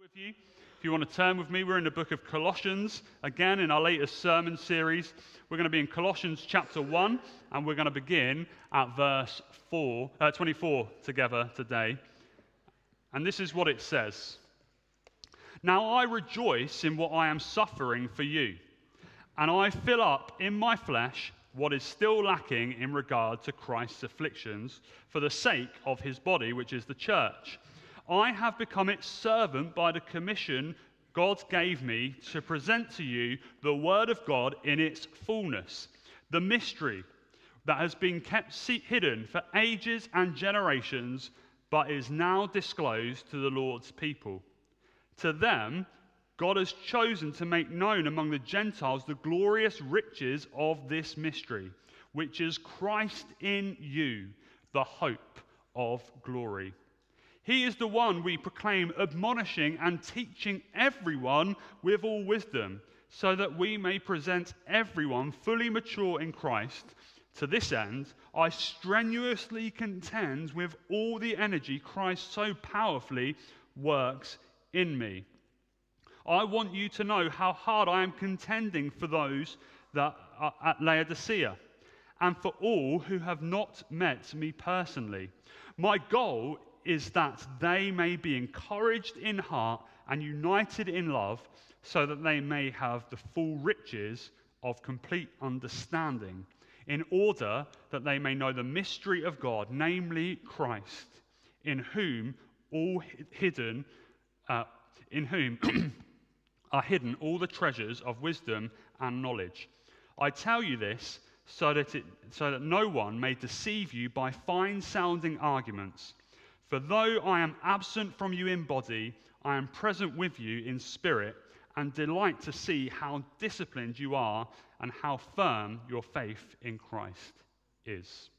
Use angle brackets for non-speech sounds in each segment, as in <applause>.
with you. If you want to turn with me, we're in the book of Colossians, again in our latest sermon series. We're going to be in Colossians chapter 1, and we're going to begin at verse 4, uh, 24 together today. And this is what it says Now I rejoice in what I am suffering for you, and I fill up in my flesh what is still lacking in regard to Christ's afflictions for the sake of his body, which is the church I have become its servant by the commission God gave me to present to you the Word of God in its fullness, the mystery that has been kept hidden for ages and generations, but is now disclosed to the Lord's people. To them, God has chosen to make known among the Gentiles the glorious riches of this mystery, which is Christ in you, the hope of glory. He is the one we proclaim, admonishing and teaching everyone with all wisdom, so that we may present everyone fully mature in Christ. To this end, I strenuously contend with all the energy Christ so powerfully works in me. I want you to know how hard I am contending for those that are at Laodicea and for all who have not met me personally. My goal is that they may be encouraged in heart and united in love, so that they may have the full riches of complete understanding, in order that they may know the mystery of God, namely Christ, in whom all hidden, uh, in whom <clears throat> are hidden all the treasures of wisdom and knowledge. I tell you this so that, it, so that no one may deceive you by fine sounding arguments. For though I am absent from you in body, I am present with you in spirit, and delight to see how disciplined you are and how firm your faith in Christ is.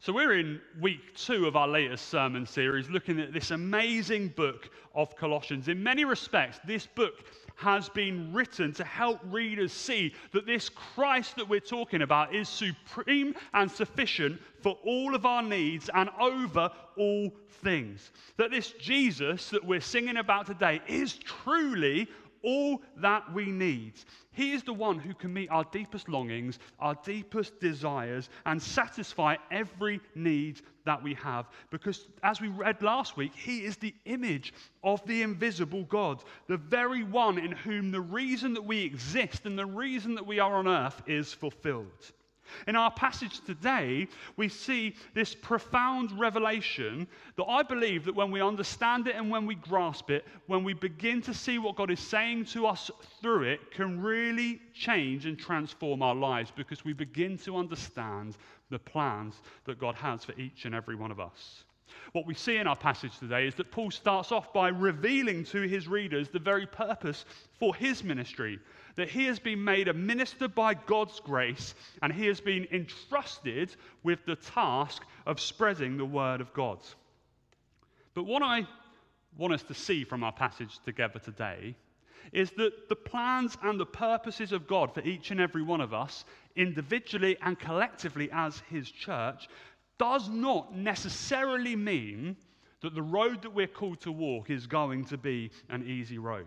So, we're in week two of our latest sermon series, looking at this amazing book of Colossians. In many respects, this book has been written to help readers see that this Christ that we're talking about is supreme and sufficient for all of our needs and over all things. That this Jesus that we're singing about today is truly all that we need. He is the one who can meet our deepest longings, our deepest desires, and satisfy every need that we have. Because, as we read last week, He is the image of the invisible God, the very one in whom the reason that we exist and the reason that we are on earth is fulfilled. In our passage today, we see this profound revelation that I believe that when we understand it and when we grasp it, when we begin to see what God is saying to us through it, can really change and transform our lives because we begin to understand the plans that God has for each and every one of us. What we see in our passage today is that Paul starts off by revealing to his readers the very purpose for his ministry that he has been made a minister by God's grace and he has been entrusted with the task of spreading the word of God. But what I want us to see from our passage together today is that the plans and the purposes of God for each and every one of us, individually and collectively as his church, does not necessarily mean that the road that we're called to walk is going to be an easy road.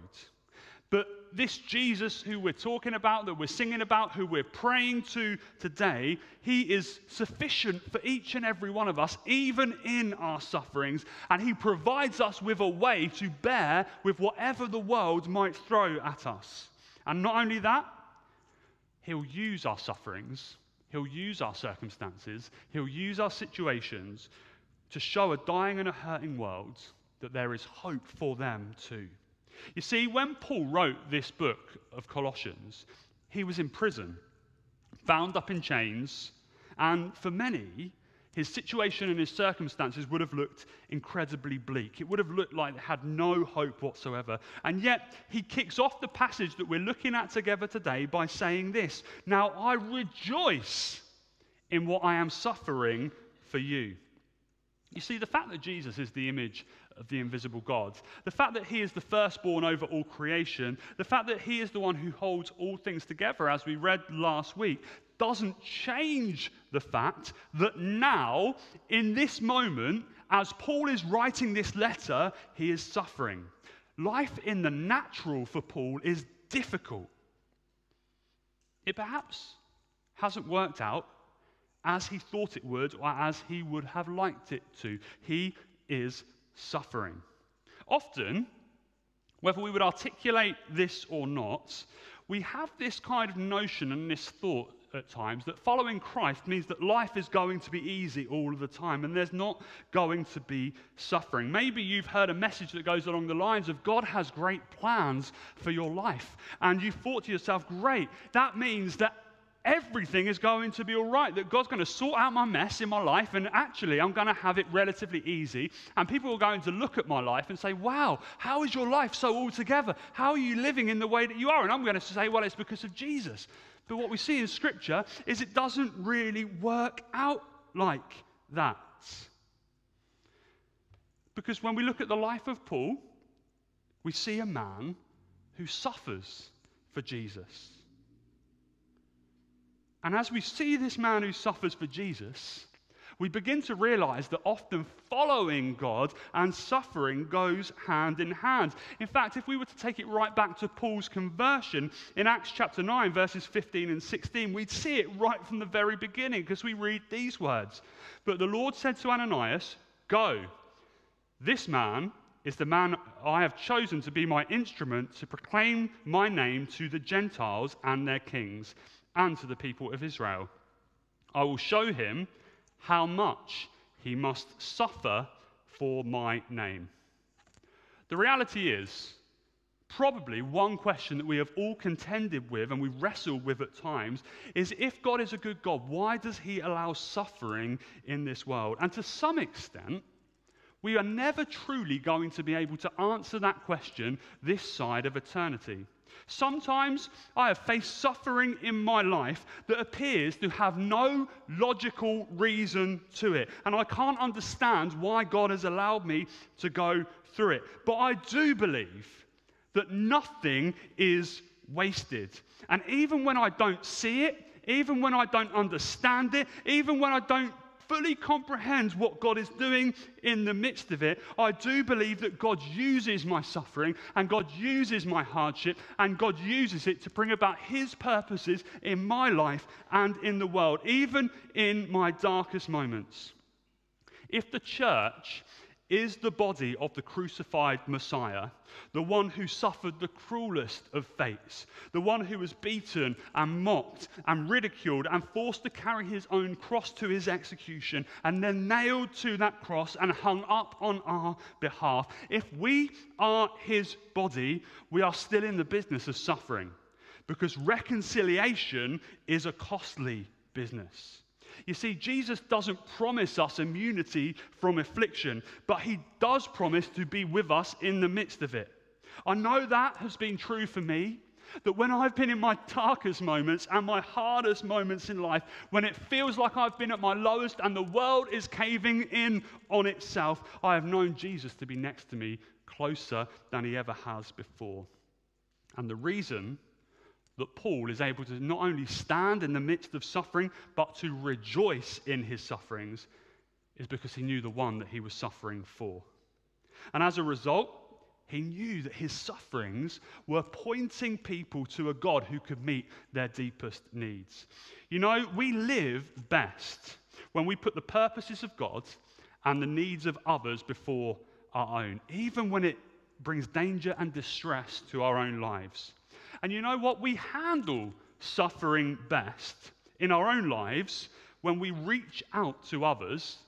But this Jesus who we're talking about, that we're singing about, who we're praying to today, he is sufficient for each and every one of us, even in our sufferings. And he provides us with a way to bear with whatever the world might throw at us. And not only that, he'll use our sufferings, he'll use our circumstances, he'll use our situations to show a dying and a hurting world that there is hope for them too. You see, when Paul wrote this book of Colossians, he was in prison, bound up in chains, and for many, his situation and his circumstances would have looked incredibly bleak. It would have looked like they had no hope whatsoever. And yet, he kicks off the passage that we're looking at together today by saying this Now I rejoice in what I am suffering for you. You see, the fact that Jesus is the image of the invisible God. The fact that he is the firstborn over all creation, the fact that he is the one who holds all things together, as we read last week, doesn't change the fact that now, in this moment, as Paul is writing this letter, he is suffering. Life in the natural for Paul is difficult. It perhaps hasn't worked out as he thought it would or as he would have liked it to. He is suffering. Often, whether we would articulate this or not, we have this kind of notion and this thought at times that following Christ means that life is going to be easy all the time and there's not going to be suffering. Maybe you've heard a message that goes along the lines of God has great plans for your life. And you thought to yourself, great, that means that everything is going to be all right, that God's going to sort out my mess in my life, and actually, I'm going to have it relatively easy. And people are going to look at my life and say, Wow, how is your life so altogether? How are you living in the way that you are? And I'm going to say, Well, it's because of Jesus. But what we see in Scripture is it doesn't really work out like that. Because when we look at the life of Paul, we see a man who suffers for Jesus. And as we see this man who suffers for Jesus, we begin to realize that often following God and suffering goes hand in hand. In fact, if we were to take it right back to Paul's conversion in Acts chapter 9, verses 15 and 16, we'd see it right from the very beginning because we read these words. But the Lord said to Ananias, Go, this man is the man I have chosen to be my instrument to proclaim my name to the Gentiles and their kings and to the people of Israel. I will show him how much he must suffer for my name. The reality is, probably one question that we have all contended with and we wrestle with at times is if God is a good God, why does he allow suffering in this world? And to some extent, we are never truly going to be able to answer that question this side of eternity. Sometimes I have faced suffering in my life that appears to have no logical reason to it. And I can't understand why God has allowed me to go through it. But I do believe that nothing is wasted. And even when I don't see it, even when I don't understand it, even when I don't fully comprehend what God is doing in the midst of it, I do believe that God uses my suffering and God uses my hardship and God uses it to bring about His purposes in my life and in the world, even in my darkest moments. If the church is the body of the crucified Messiah, the one who suffered the cruelest of fates, the one who was beaten and mocked and ridiculed and forced to carry his own cross to his execution and then nailed to that cross and hung up on our behalf. If we are his body, we are still in the business of suffering because reconciliation is a costly business. You see, Jesus doesn't promise us immunity from affliction, but he does promise to be with us in the midst of it. I know that has been true for me. That when I've been in my darkest moments and my hardest moments in life, when it feels like I've been at my lowest and the world is caving in on itself, I have known Jesus to be next to me closer than he ever has before. And the reason that Paul is able to not only stand in the midst of suffering, but to rejoice in his sufferings is because he knew the one that he was suffering for. And as a result, he knew that his sufferings were pointing people to a God who could meet their deepest needs. You know, we live best when we put the purposes of God and the needs of others before our own, even when it brings danger and distress to our own lives. And you know what? We handle suffering best in our own lives when we reach out to others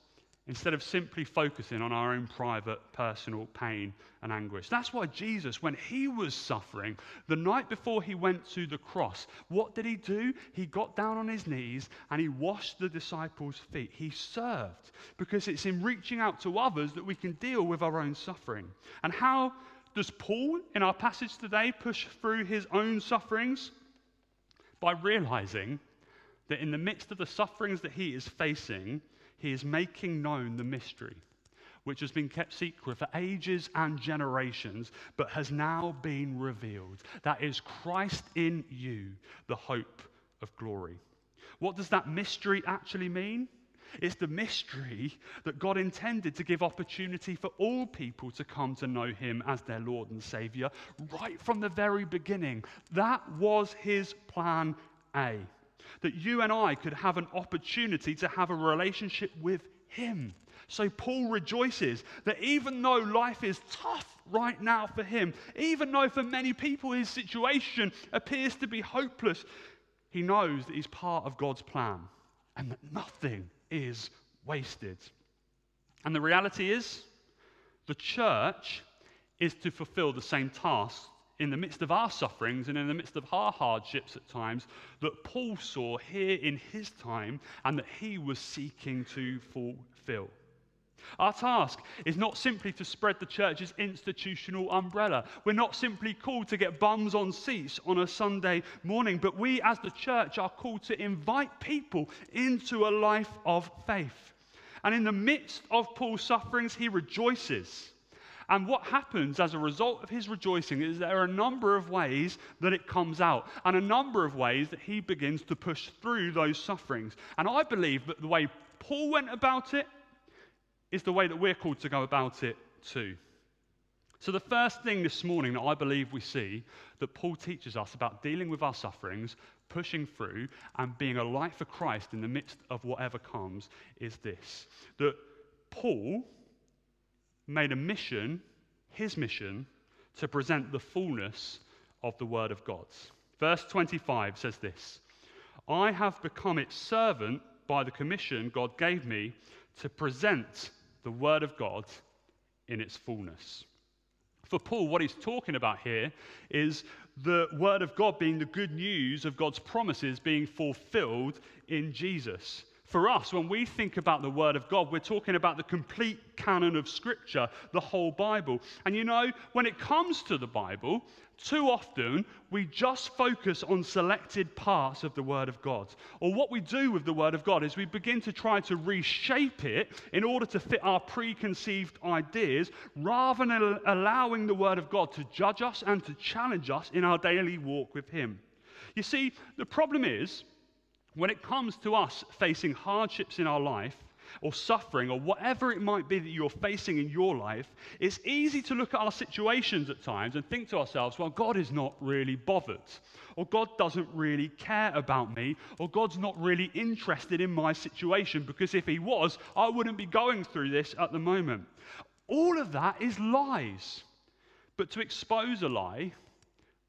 instead of simply focusing on our own private personal pain and anguish. That's why Jesus, when he was suffering, the night before he went to the cross, what did he do? He got down on his knees and he washed the disciples' feet. He served because it's in reaching out to others that we can deal with our own suffering. And how does Paul, in our passage today, push through his own sufferings? By realizing that in the midst of the sufferings that he is facing, he is making known the mystery, which has been kept secret for ages and generations, but has now been revealed. That is Christ in you, the hope of glory. What does that mystery actually mean? It's the mystery that God intended to give opportunity for all people to come to know Him as their Lord and Savior right from the very beginning. That was His plan A. That you and I could have an opportunity to have a relationship with Him. So Paul rejoices that even though life is tough right now for him, even though for many people his situation appears to be hopeless, he knows that he's part of God's plan and that nothing is wasted. And the reality is, the church is to fulfill the same task in the midst of our sufferings and in the midst of our hardships at times that Paul saw here in his time and that he was seeking to fulfill. Our task is not simply to spread the church's institutional umbrella. We're not simply called to get bums on seats on a Sunday morning, but we as the church are called to invite people into a life of faith. And in the midst of Paul's sufferings, he rejoices. And what happens as a result of his rejoicing is there are a number of ways that it comes out, and a number of ways that he begins to push through those sufferings. And I believe that the way Paul went about it is the way that we're called to go about it too. So, the first thing this morning that I believe we see that Paul teaches us about dealing with our sufferings, pushing through, and being a light for Christ in the midst of whatever comes is this that Paul made a mission, his mission, to present the fullness of the Word of God. Verse 25 says this I have become its servant by the commission God gave me to present the Word of God in its fullness. For Paul, what he's talking about here is the Word of God being the good news of God's promises being fulfilled in Jesus. For us, when we think about the Word of God, we're talking about the complete canon of Scripture, the whole Bible. And you know, when it comes to the Bible, too often we just focus on selected parts of the Word of God. Or what we do with the Word of God is we begin to try to reshape it in order to fit our preconceived ideas rather than allowing the Word of God to judge us and to challenge us in our daily walk with Him. You see, the problem is when it comes to us facing hardships in our life, or suffering, or whatever it might be that you're facing in your life, it's easy to look at our situations at times and think to ourselves, well, God is not really bothered, or God doesn't really care about me, or God's not really interested in my situation, because if He was, I wouldn't be going through this at the moment. All of that is lies. But to expose a lie,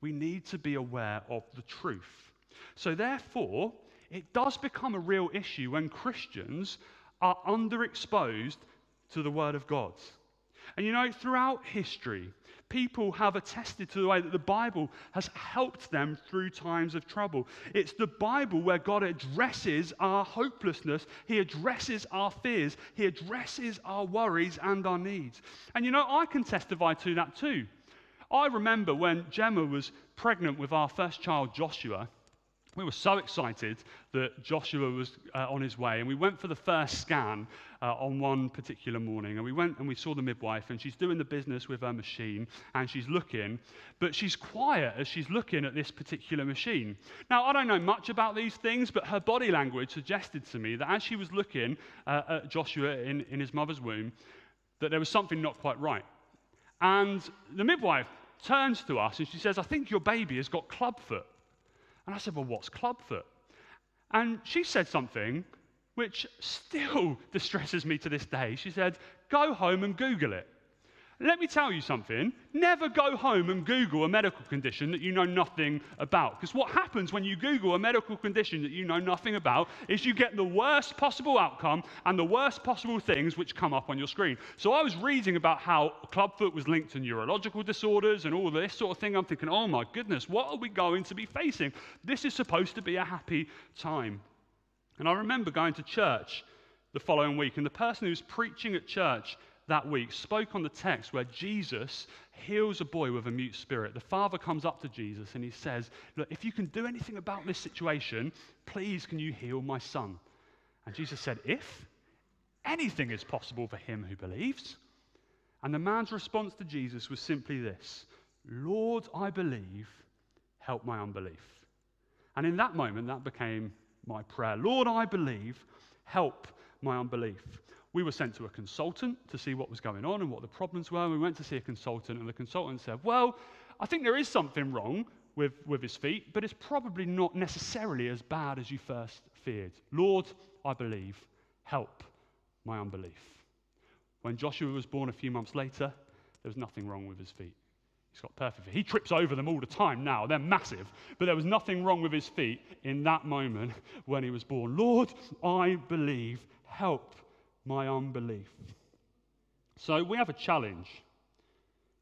we need to be aware of the truth. So, therefore, it does become a real issue when Christians are underexposed to the Word of God. And you know, throughout history, people have attested to the way that the Bible has helped them through times of trouble. It's the Bible where God addresses our hopelessness, He addresses our fears, He addresses our worries and our needs. And you know, I can testify to that too. I remember when Gemma was pregnant with our first child, Joshua. We were so excited that Joshua was uh, on his way, and we went for the first scan uh, on one particular morning. And we went and we saw the midwife, and she's doing the business with her machine, and she's looking, but she's quiet as she's looking at this particular machine. Now, I don't know much about these things, but her body language suggested to me that as she was looking uh, at Joshua in, in his mother's womb, that there was something not quite right. And the midwife turns to us and she says, I think your baby has got clubfoot. And I said, Well, what's clubfoot? And she said something which still <laughs> distresses me to this day. She said, Go home and Google it. Let me tell you something. Never go home and Google a medical condition that you know nothing about. Because what happens when you Google a medical condition that you know nothing about is you get the worst possible outcome and the worst possible things which come up on your screen. So I was reading about how clubfoot was linked to neurological disorders and all this sort of thing. I'm thinking, oh my goodness, what are we going to be facing? This is supposed to be a happy time. And I remember going to church the following week, and the person who was preaching at church that week spoke on the text where Jesus heals a boy with a mute spirit. The father comes up to Jesus and he says, Look, if you can do anything about this situation, please can you heal my son? And Jesus said, If anything is possible for him who believes. And the man's response to Jesus was simply this Lord, I believe, help my unbelief. And in that moment, that became my prayer. Lord, I believe, help my unbelief. We were sent to a consultant to see what was going on and what the problems were. We went to see a consultant, and the consultant said, Well, I think there is something wrong with, with his feet, but it's probably not necessarily as bad as you first feared. Lord, I believe. Help my unbelief. When Joshua was born a few months later, there was nothing wrong with his feet. He's got perfect feet. He trips over them all the time now. They're massive. But there was nothing wrong with his feet in that moment when he was born. Lord, I believe. Help my unbelief. So we have a challenge.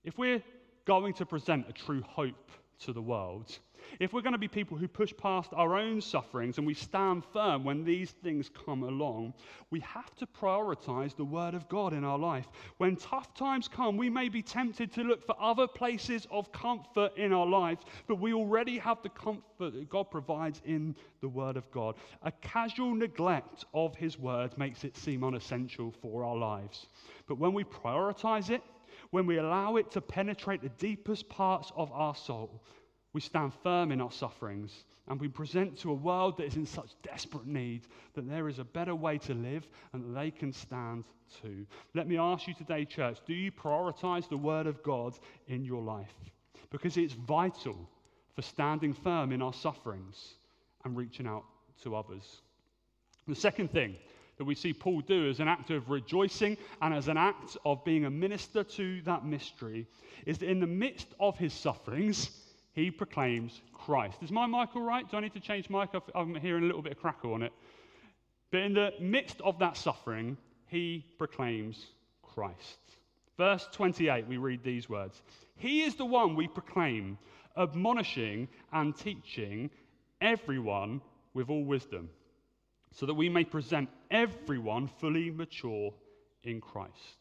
If we're going to present a true hope to the world, if we're going to be people who push past our own sufferings and we stand firm when these things come along, we have to prioritize the Word of God in our life. When tough times come, we may be tempted to look for other places of comfort in our lives, but we already have the comfort that God provides in the Word of God. A casual neglect of His Word makes it seem unessential for our lives. But when we prioritize it, when we allow it to penetrate the deepest parts of our soul, we stand firm in our sufferings and we present to a world that is in such desperate need that there is a better way to live and that they can stand too. Let me ask you today, church, do you prioritize the Word of God in your life? Because it's vital for standing firm in our sufferings and reaching out to others. The second thing that we see Paul do as an act of rejoicing and as an act of being a minister to that mystery is that in the midst of his sufferings, he proclaims Christ. Is my mic all right? Do I need to change mic? I'm hearing a little bit of crackle on it. But in the midst of that suffering, he proclaims Christ. Verse 28, we read these words He is the one we proclaim, admonishing and teaching everyone with all wisdom, so that we may present everyone fully mature in Christ.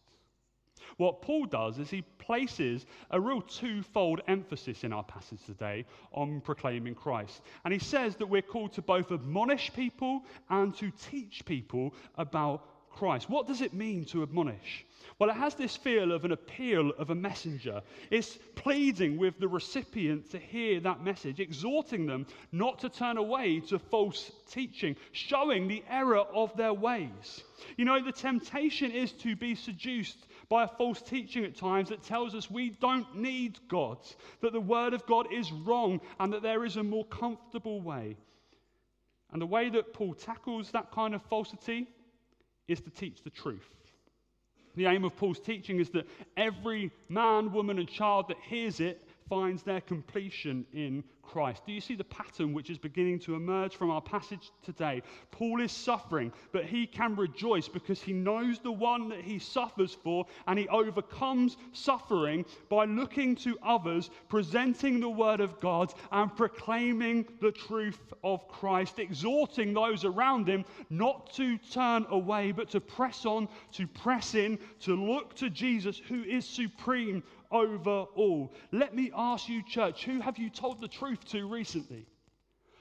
What Paul does is he places a real twofold emphasis in our passage today on proclaiming Christ. And he says that we're called to both admonish people and to teach people about Christ. What does it mean to admonish? Well, it has this feel of an appeal of a messenger. It's pleading with the recipient to hear that message, exhorting them not to turn away to false teaching, showing the error of their ways. You know, the temptation is to be seduced by a false teaching at times that tells us we don't need God, that the Word of God is wrong, and that there is a more comfortable way. And the way that Paul tackles that kind of falsity is to teach the truth. The aim of Paul's teaching is that every man, woman, and child that hears it finds their completion in Christ. Do you see the pattern which is beginning to emerge from our passage today? Paul is suffering, but he can rejoice because he knows the one that he suffers for, and he overcomes suffering by looking to others, presenting the word of God, and proclaiming the truth of Christ, exhorting those around him not to turn away, but to press on, to press in, to look to Jesus, who is supreme over all. Let me ask you, church, who have you told the truth to recently?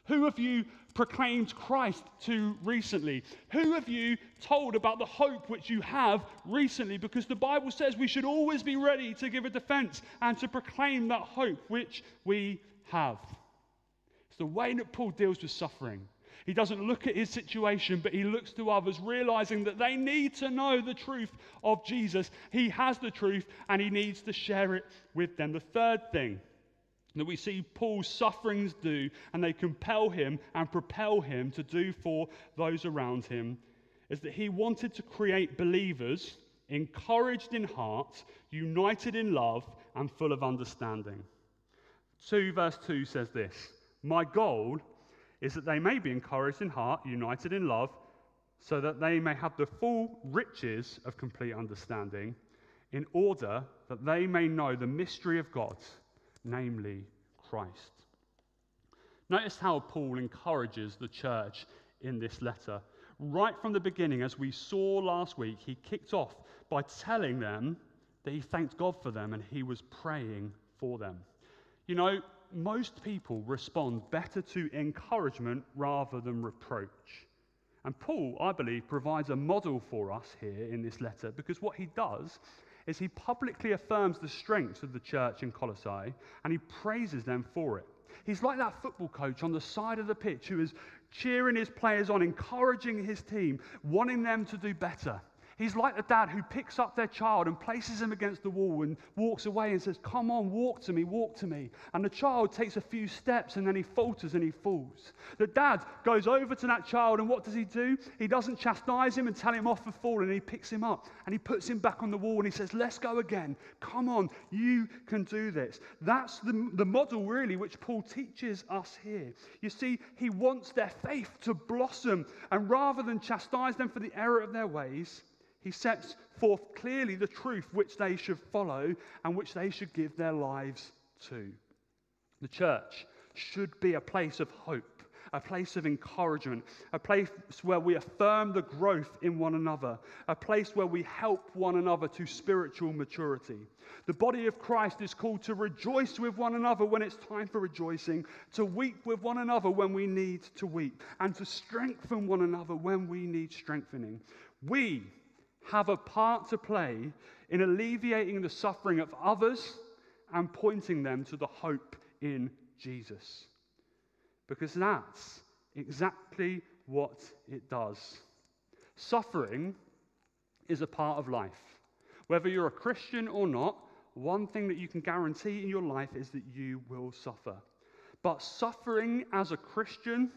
Who have you proclaimed Christ to recently? Who have you told about the hope which you have recently? Because the Bible says we should always be ready to give a defense and to proclaim that hope which we have. It's the way that Paul deals with suffering. He doesn't look at his situation, but he looks to others, realizing that they need to know the truth of Jesus. He has the truth and he needs to share it with them. The third thing that we see Paul's sufferings do, and they compel him and propel him to do for those around him, is that he wanted to create believers encouraged in heart, united in love, and full of understanding. 2 verse 2 says this My goal is that they may be encouraged in heart, united in love, so that they may have the full riches of complete understanding, in order that they may know the mystery of God, namely Christ. Notice how Paul encourages the church in this letter. Right from the beginning, as we saw last week, he kicked off by telling them that he thanked God for them and he was praying for them. You know, most people respond better to encouragement rather than reproach. And Paul, I believe, provides a model for us here in this letter because what he does is he publicly affirms the strengths of the church in Colossae and he praises them for it. He's like that football coach on the side of the pitch who is cheering his players on, encouraging his team, wanting them to do better. He's like the dad who picks up their child and places him against the wall and walks away and says, Come on, walk to me, walk to me. And the child takes a few steps and then he falters and he falls. The dad goes over to that child and what does he do? He doesn't chastise him and tell him off for falling. He picks him up and he puts him back on the wall and he says, Let's go again. Come on, you can do this. That's the, the model, really, which Paul teaches us here. You see, he wants their faith to blossom. And rather than chastise them for the error of their ways, he sets forth clearly the truth which they should follow and which they should give their lives to. The church should be a place of hope, a place of encouragement, a place where we affirm the growth in one another, a place where we help one another to spiritual maturity. The body of Christ is called to rejoice with one another when it's time for rejoicing, to weep with one another when we need to weep, and to strengthen one another when we need strengthening. We, have a part to play in alleviating the suffering of others and pointing them to the hope in Jesus. Because that's exactly what it does. Suffering is a part of life. Whether you're a Christian or not, one thing that you can guarantee in your life is that you will suffer. But suffering as a Christian,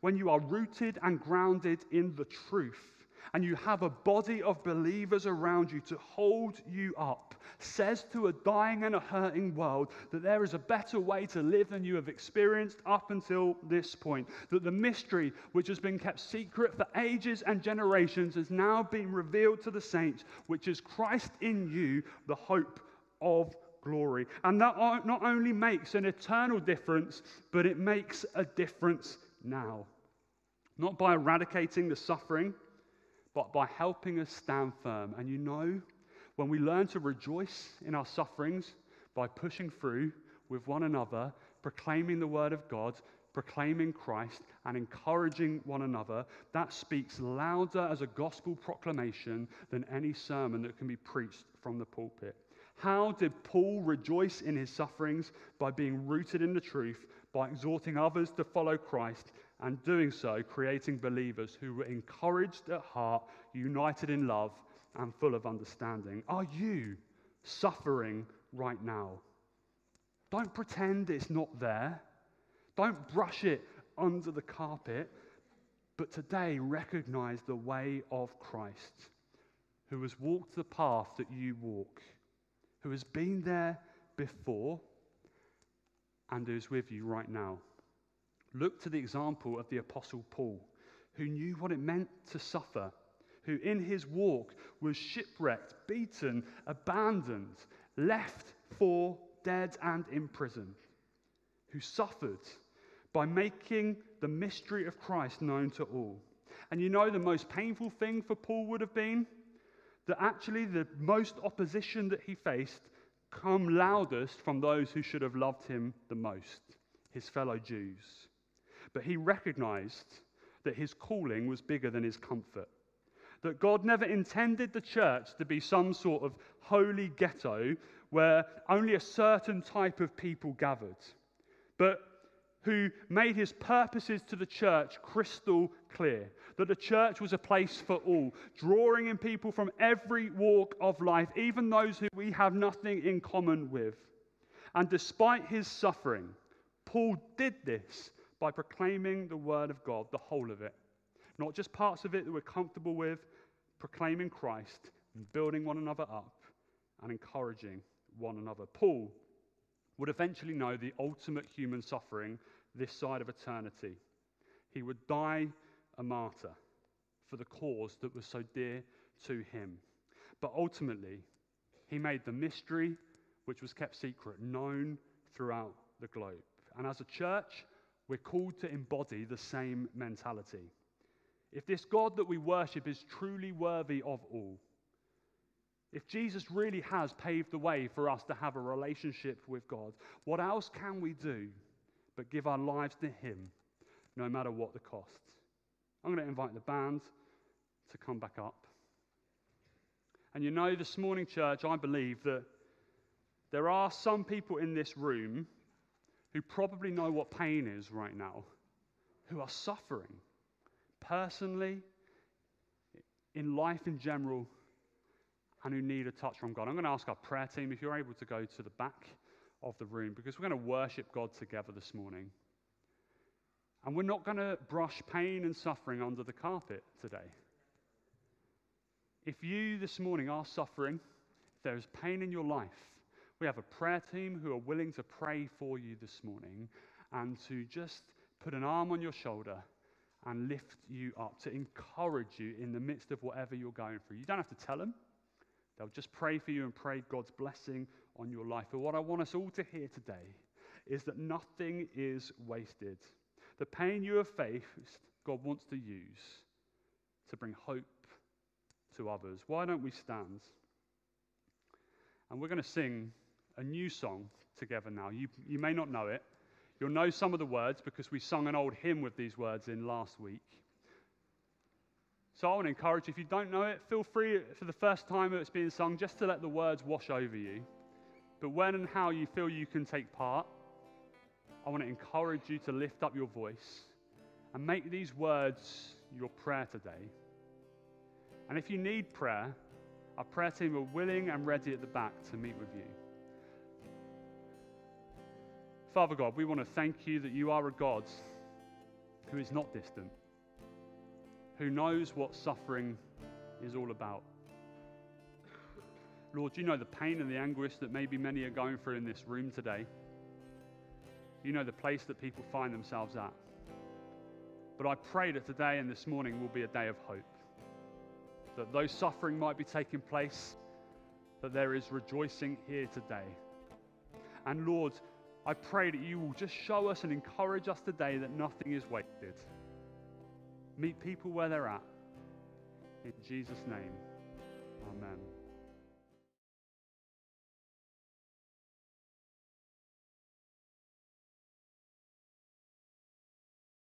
when you are rooted and grounded in the truth, and you have a body of believers around you to hold you up, says to a dying and a hurting world that there is a better way to live than you have experienced up until this point. That the mystery, which has been kept secret for ages and generations, has now been revealed to the saints, which is Christ in you, the hope of glory. And that not only makes an eternal difference, but it makes a difference now. Not by eradicating the suffering but by helping us stand firm. And you know, when we learn to rejoice in our sufferings by pushing through with one another, proclaiming the word of God, proclaiming Christ, and encouraging one another, that speaks louder as a gospel proclamation than any sermon that can be preached from the pulpit. How did Paul rejoice in his sufferings? By being rooted in the truth, by exhorting others to follow Christ, and doing so, creating believers who were encouraged at heart, united in love, and full of understanding. Are you suffering right now? Don't pretend it's not there. Don't brush it under the carpet. But today, recognize the way of Christ, who has walked the path that you walk, who has been there before, and is with you right now. Look to the example of the Apostle Paul, who knew what it meant to suffer, who in his walk was shipwrecked, beaten, abandoned, left for dead and imprisoned, who suffered by making the mystery of Christ known to all. And you know the most painful thing for Paul would have been? That actually the most opposition that he faced come loudest from those who should have loved him the most, his fellow Jews. But he recognized that his calling was bigger than his comfort. That God never intended the church to be some sort of holy ghetto where only a certain type of people gathered, but who made his purposes to the church crystal clear. That the church was a place for all, drawing in people from every walk of life, even those who we have nothing in common with. And despite his suffering, Paul did this by proclaiming the word of God, the whole of it. Not just parts of it that we're comfortable with, proclaiming Christ and building one another up and encouraging one another. Paul would eventually know the ultimate human suffering this side of eternity. He would die a martyr for the cause that was so dear to him. But ultimately, he made the mystery, which was kept secret, known throughout the globe. And as a church, we're called to embody the same mentality. If this God that we worship is truly worthy of all, if Jesus really has paved the way for us to have a relationship with God, what else can we do but give our lives to Him no matter what the cost? I'm going to invite the band to come back up. And you know, this morning, church, I believe that there are some people in this room who probably know what pain is right now, who are suffering personally, in life in general, and who need a touch from God. I'm going to ask our prayer team if you're able to go to the back of the room because we're going to worship God together this morning. And we're not going to brush pain and suffering under the carpet today. If you this morning are suffering, if there is pain in your life, we have a prayer team who are willing to pray for you this morning and to just put an arm on your shoulder and lift you up, to encourage you in the midst of whatever you're going through. You don't have to tell them, they'll just pray for you and pray God's blessing on your life. But what I want us all to hear today is that nothing is wasted. The pain you have faced, God wants to use to bring hope to others. Why don't we stand? And we're going to sing a new song together now. You, you may not know it. You'll know some of the words because we sung an old hymn with these words in last week. So I want to encourage you, if you don't know it, feel free for the first time it's being sung just to let the words wash over you. But when and how you feel you can take part, I want to encourage you to lift up your voice and make these words your prayer today. And if you need prayer, our prayer team are willing and ready at the back to meet with you. Father God, we want to thank you that you are a God who is not distant, who knows what suffering is all about. Lord, you know the pain and the anguish that maybe many are going through in this room today. You know the place that people find themselves at. But I pray that today and this morning will be a day of hope. That though suffering might be taking place, that there is rejoicing here today. And Lord, I pray that you will just show us and encourage us today that nothing is wasted. Meet people where they're at. In Jesus' name, amen.